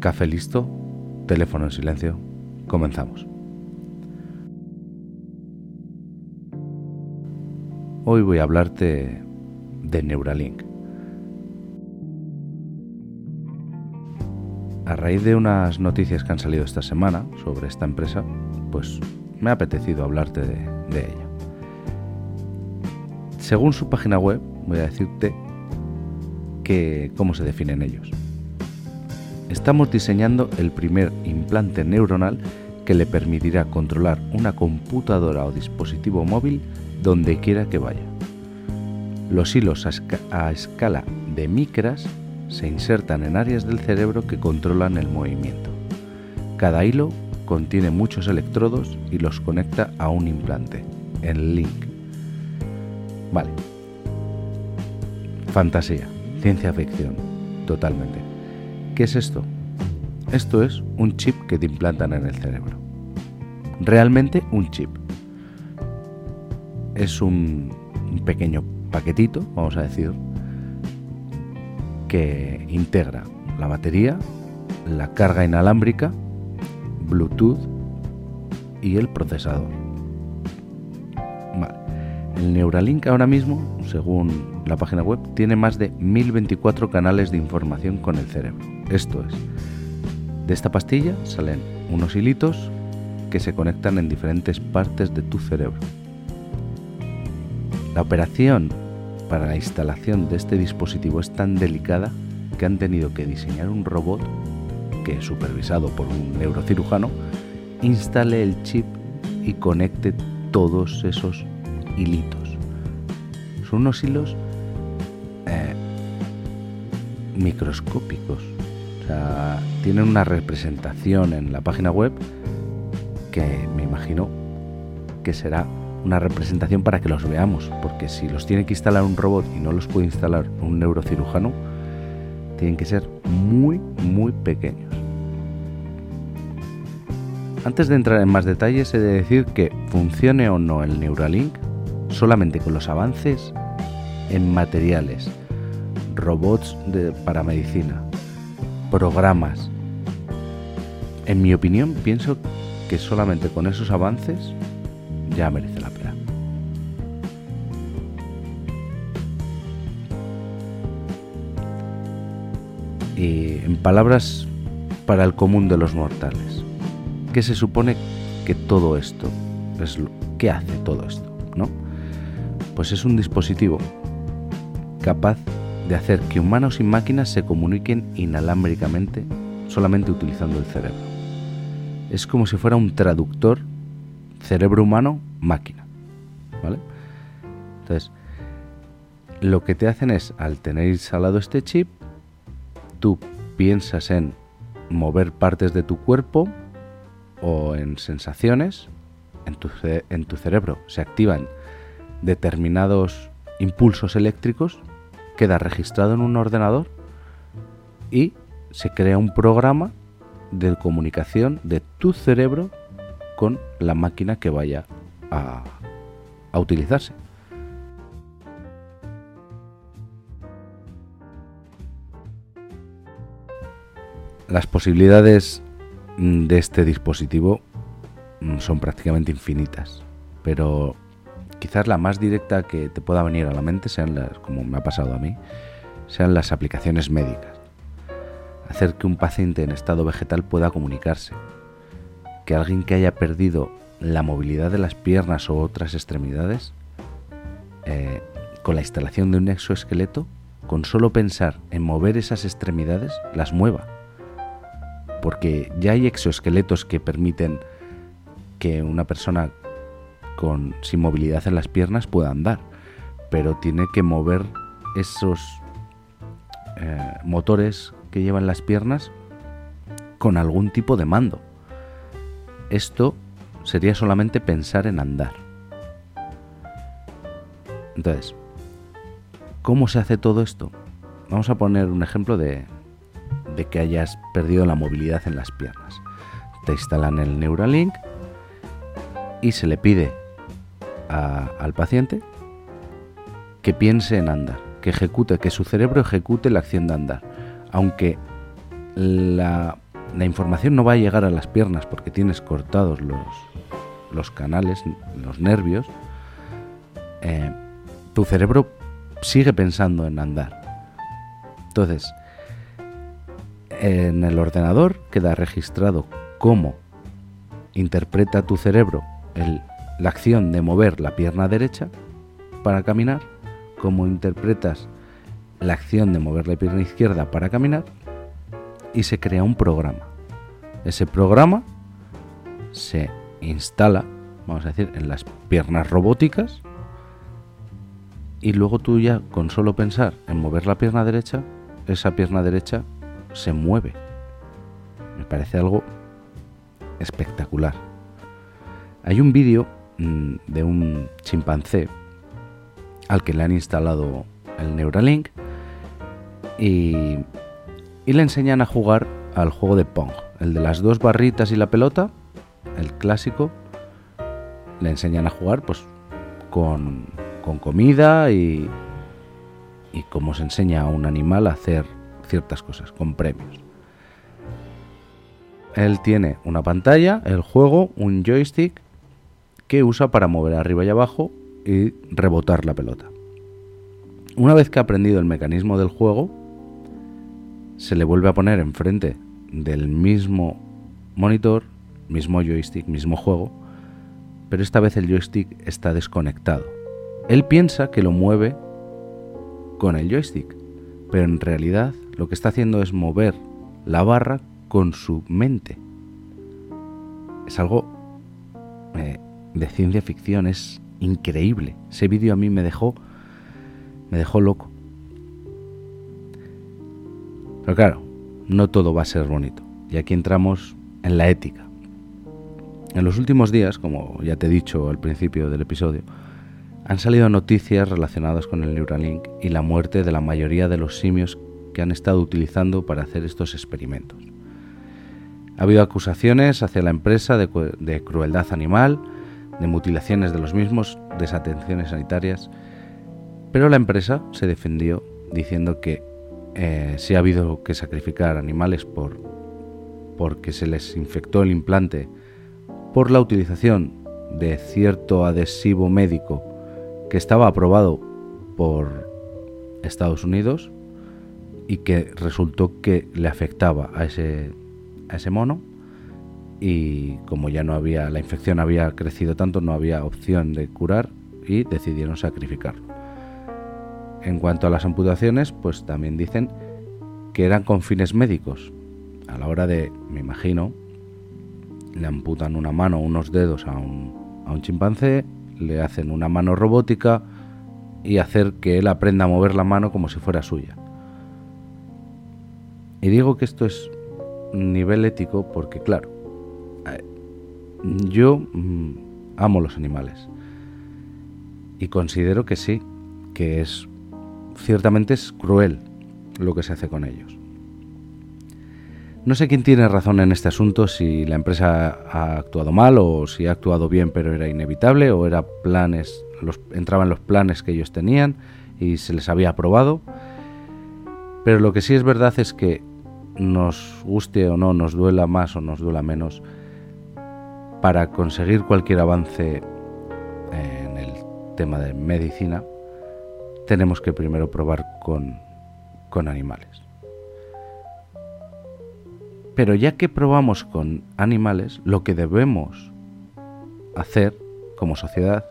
Café listo, teléfono en silencio, comenzamos. Hoy voy a hablarte de Neuralink. A raíz de unas noticias que han salido esta semana sobre esta empresa, pues me ha apetecido hablarte de, ella. Según su página web, voy a decirte cómo se definen ellos. Estamos diseñando el primer implante neuronal que le permitirá controlar una computadora o dispositivo móvil donde quiera que vaya. Los hilos a, escala de micras se insertan en áreas del cerebro que controlan el movimiento. Cada hilo contiene muchos electrodos y los conecta a un implante, en link. Vale. Fantasía, ciencia ficción, totalmente. ¿Qué es esto? Esto es un chip que te implantan en el cerebro. Realmente un chip. Es un, pequeño paquetito, vamos a decir, que integra la batería, la carga inalámbrica, Bluetooth y el procesador. El Neuralink ahora mismo, según la página web, tiene más de 1024 canales de información con el cerebro. Esto es, de esta pastilla salen unos hilitos que se conectan en diferentes partes de tu cerebro. La operación para la instalación de este dispositivo es tan delicada que han tenido que diseñar un robot que, supervisado por un neurocirujano, instale el chip y conecte todos esos hilitos. Son unos hilos eh, microscópicos. Sea, tienen una representación en la página web que me imagino que será una representación para que los veamos, porque si los tiene que instalar un robot y no los puede instalar un neurocirujano, tienen que ser muy, muy pequeños. Antes de entrar en más detalles, he de decir que funcione o no el Neuralink, solamente con los avances en materiales, robots para medicina, programas. En mi opinión, pienso que solamente con esos avances ya merece la pena. Y en palabras para el común de los mortales, ¿qué se supone que todo esto es lo que hace todo esto, no? Pues es un dispositivo capaz de hacer que humanos y máquinas se comuniquen inalámbricamente solamente utilizando el cerebro. Es como si fuera un traductor cerebro humano, máquina. ¿Vale? Entonces, lo que te hacen es, al tener instalado este chip, tú piensas en mover partes de tu cuerpo o en sensaciones, en tu, en tu cerebro se activan determinados impulsos eléctricos, queda registrado en un ordenador y se crea un programa de comunicación de tu cerebro con la máquina que vaya a, utilizarse. Las posibilidades mm, de este dispositivo mm, son prácticamente infinitas, pero quizás la más directa que te pueda venir a la mente sean las, como me ha pasado a mí, sean las aplicaciones médicas. Hacer que un paciente en estado vegetal pueda comunicarse, que alguien que haya perdido la movilidad de las piernas o otras extremidades, eh, con la instalación de un exoesqueleto, con solo pensar en mover esas extremidades, las mueva. Porque ya hay exoesqueletos que permiten que una persona con, sin movilidad en las piernas pueda andar, pero tiene que mover esos eh, motores que llevan las piernas con algún tipo de mando. Esto sería solamente pensar en andar. Entonces, ¿cómo se hace todo esto? Vamos a poner un ejemplo de, que hayas perdido la movilidad en las piernas. Te instalan el Neuralink y se le pide al paciente que piense en andar, que ejecute, que su cerebro ejecute la acción de andar, aunque la información no va a llegar a las piernas porque tienes cortados los, los canales, los nervios, eh, tu cerebro sigue pensando en andar. Entonces, en el ordenador queda registrado cómo interpreta tu cerebro la acción de mover la pierna derecha para caminar, cómo interpretas la acción de mover la pierna izquierda para caminar y se crea un programa. Ese programa se instala, vamos a decir, en las piernas robóticas y luego tú ya con solo pensar en mover la pierna derecha, esa pierna derecha se mueve. Me parece algo espectacular. Hay un vídeo de un chimpancé al que le han instalado el Neuralink y, y le enseñan a jugar al juego de Pong, el de las dos barritas y la pelota, el clásico. Le enseñan a jugar pues con, con comida y, y cómo se enseña a un animal a hacer ciertas cosas, con premios. Él tiene una pantalla, el juego, un joystick que usa para mover arriba y abajo y rebotar la pelota. Una vez que ha aprendido el mecanismo del juego, se le vuelve a poner enfrente del mismo monitor, mismo joystick, mismo juego, pero esta vez el joystick está desconectado. Él piensa que lo mueve con el joystick, pero en realidad lo que está haciendo es mover la barra con su mente. Es algo eh, de ciencia ficción, es increíble. Ese vídeo a mí me dejó me dejó loco. Pero claro, no todo va a ser bonito. Y aquí entramos en la ética. En los últimos días, como ya te he dicho al principio del episodio, han salido noticias relacionadas con el Neuralink y la muerte de la mayoría de los simios que han estado utilizando para hacer estos experimentos. Ha habido acusaciones hacia la empresa de, crueldad animal, de mutilaciones de los mismos, desatenciones sanitarias, pero la empresa se defendió diciendo que eh, si ha habido que sacrificar animales por porque se les infectó el implante por la utilización de cierto adhesivo médico que estaba aprobado por Estados Unidos y que resultó que le afectaba a ese, a ese mono y como ya no había la infección había crecido tanto no había opción de curar y decidieron sacrificarlo. En cuanto a las amputaciones, pues también dicen que eran con fines médicos. A la hora de, me imagino, le amputan una mano, unos dedos a un, a un chimpancé, le hacen una mano robótica y hacer que él aprenda a mover la mano como si fuera suya. Y digo que esto es nivel ético porque, claro, yo mm, amo los animales y considero que sí, que es ciertamente es cruel lo que se hace con ellos. No sé quién tiene razón en este asunto, si la empresa ha actuado mal o si ha actuado bien pero era inevitable o era planes, los, entraban los planes que ellos tenían y se les había aprobado. Pero lo que sí es verdad es que nos guste o no, nos duela más o nos duela menos, para conseguir cualquier avance en el tema de medicina, tenemos que primero probar con, con animales. Pero ya que probamos con animales, lo que debemos hacer como sociedad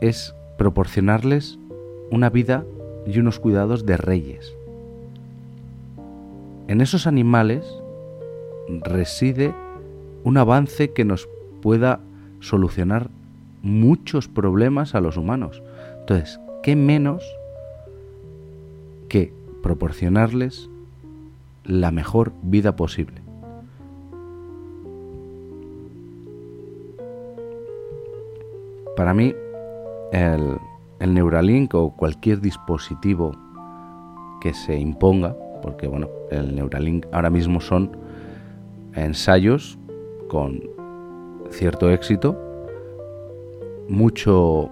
es proporcionarles una vida y unos cuidados de reyes. En esos animales reside un avance que nos pueda solucionar muchos problemas a los humanos. Entonces, ¿qué menos que proporcionarles la mejor vida posible. Para mí, el, Neuralink o cualquier dispositivo que se imponga, porque bueno, el Neuralink ahora mismo son ensayos con cierto éxito, mucho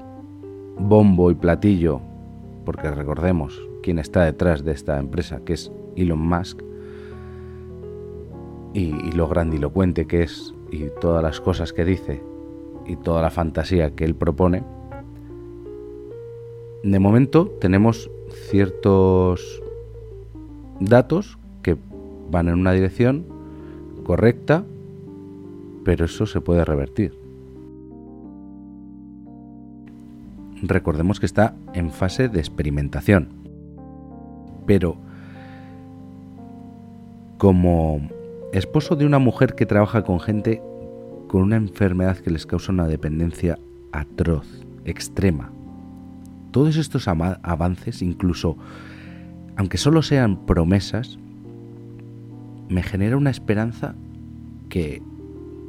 bombo y platillo, porque recordemos quién está detrás de esta empresa, que es Elon Musk, y, y lo grandilocuente que es y todas las cosas que dice y toda la fantasía que él propone, de momento tenemos ciertos datos que van en una dirección correcta, pero eso se puede revertir. Recordemos que está en fase de experimentación, pero como esposo de una mujer que trabaja con gente con una enfermedad que les causa una dependencia atroz, extrema. Todos estos avances, incluso aunque solo sean promesas, me genera una esperanza que,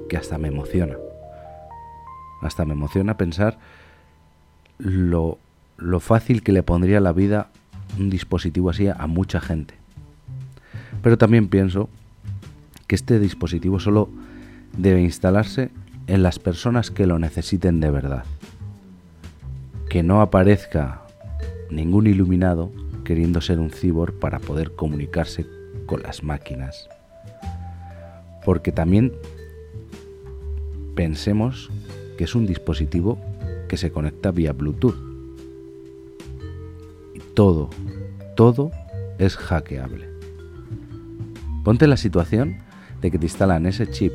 que hasta me emociona. Hasta me emociona pensar lo, lo fácil que le pondría la vida un dispositivo así a mucha gente. Pero también pienso que este dispositivo solo debe instalarse en las personas que lo necesiten de verdad. Que no aparezca ningún iluminado queriendo ser un cibor para poder comunicarse con las máquinas. Porque también pensemos que es un dispositivo que se conecta vía Bluetooth. Y todo, todo es hackeable. Ponte la situación de que te instalan ese chip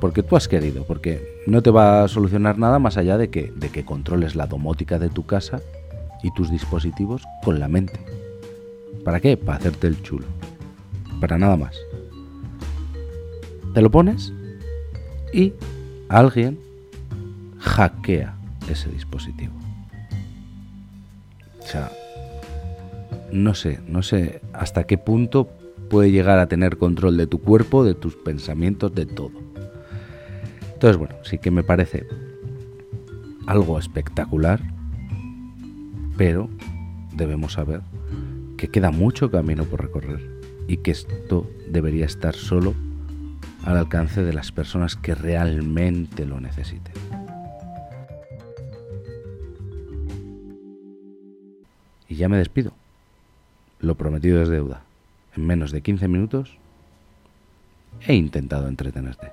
porque tú has querido, porque no te va a solucionar nada más allá de que, de que controles la domótica de tu casa y tus dispositivos con la mente. ¿Para qué? Para hacerte el chulo. Para nada más. Te lo pones y alguien hackea ese dispositivo. O sea, no sé, no sé hasta qué punto puede llegar a tener control de tu cuerpo, de tus pensamientos, de todo. Entonces, bueno, sí que me parece algo espectacular, pero debemos saber que queda mucho camino por recorrer y que esto debería estar solo al alcance de las personas que realmente lo necesiten. Y ya me despido. Lo prometido es deuda. En menos de 15 minutos he intentado entretenerte.